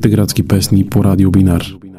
първите градски песни по радио Бинар.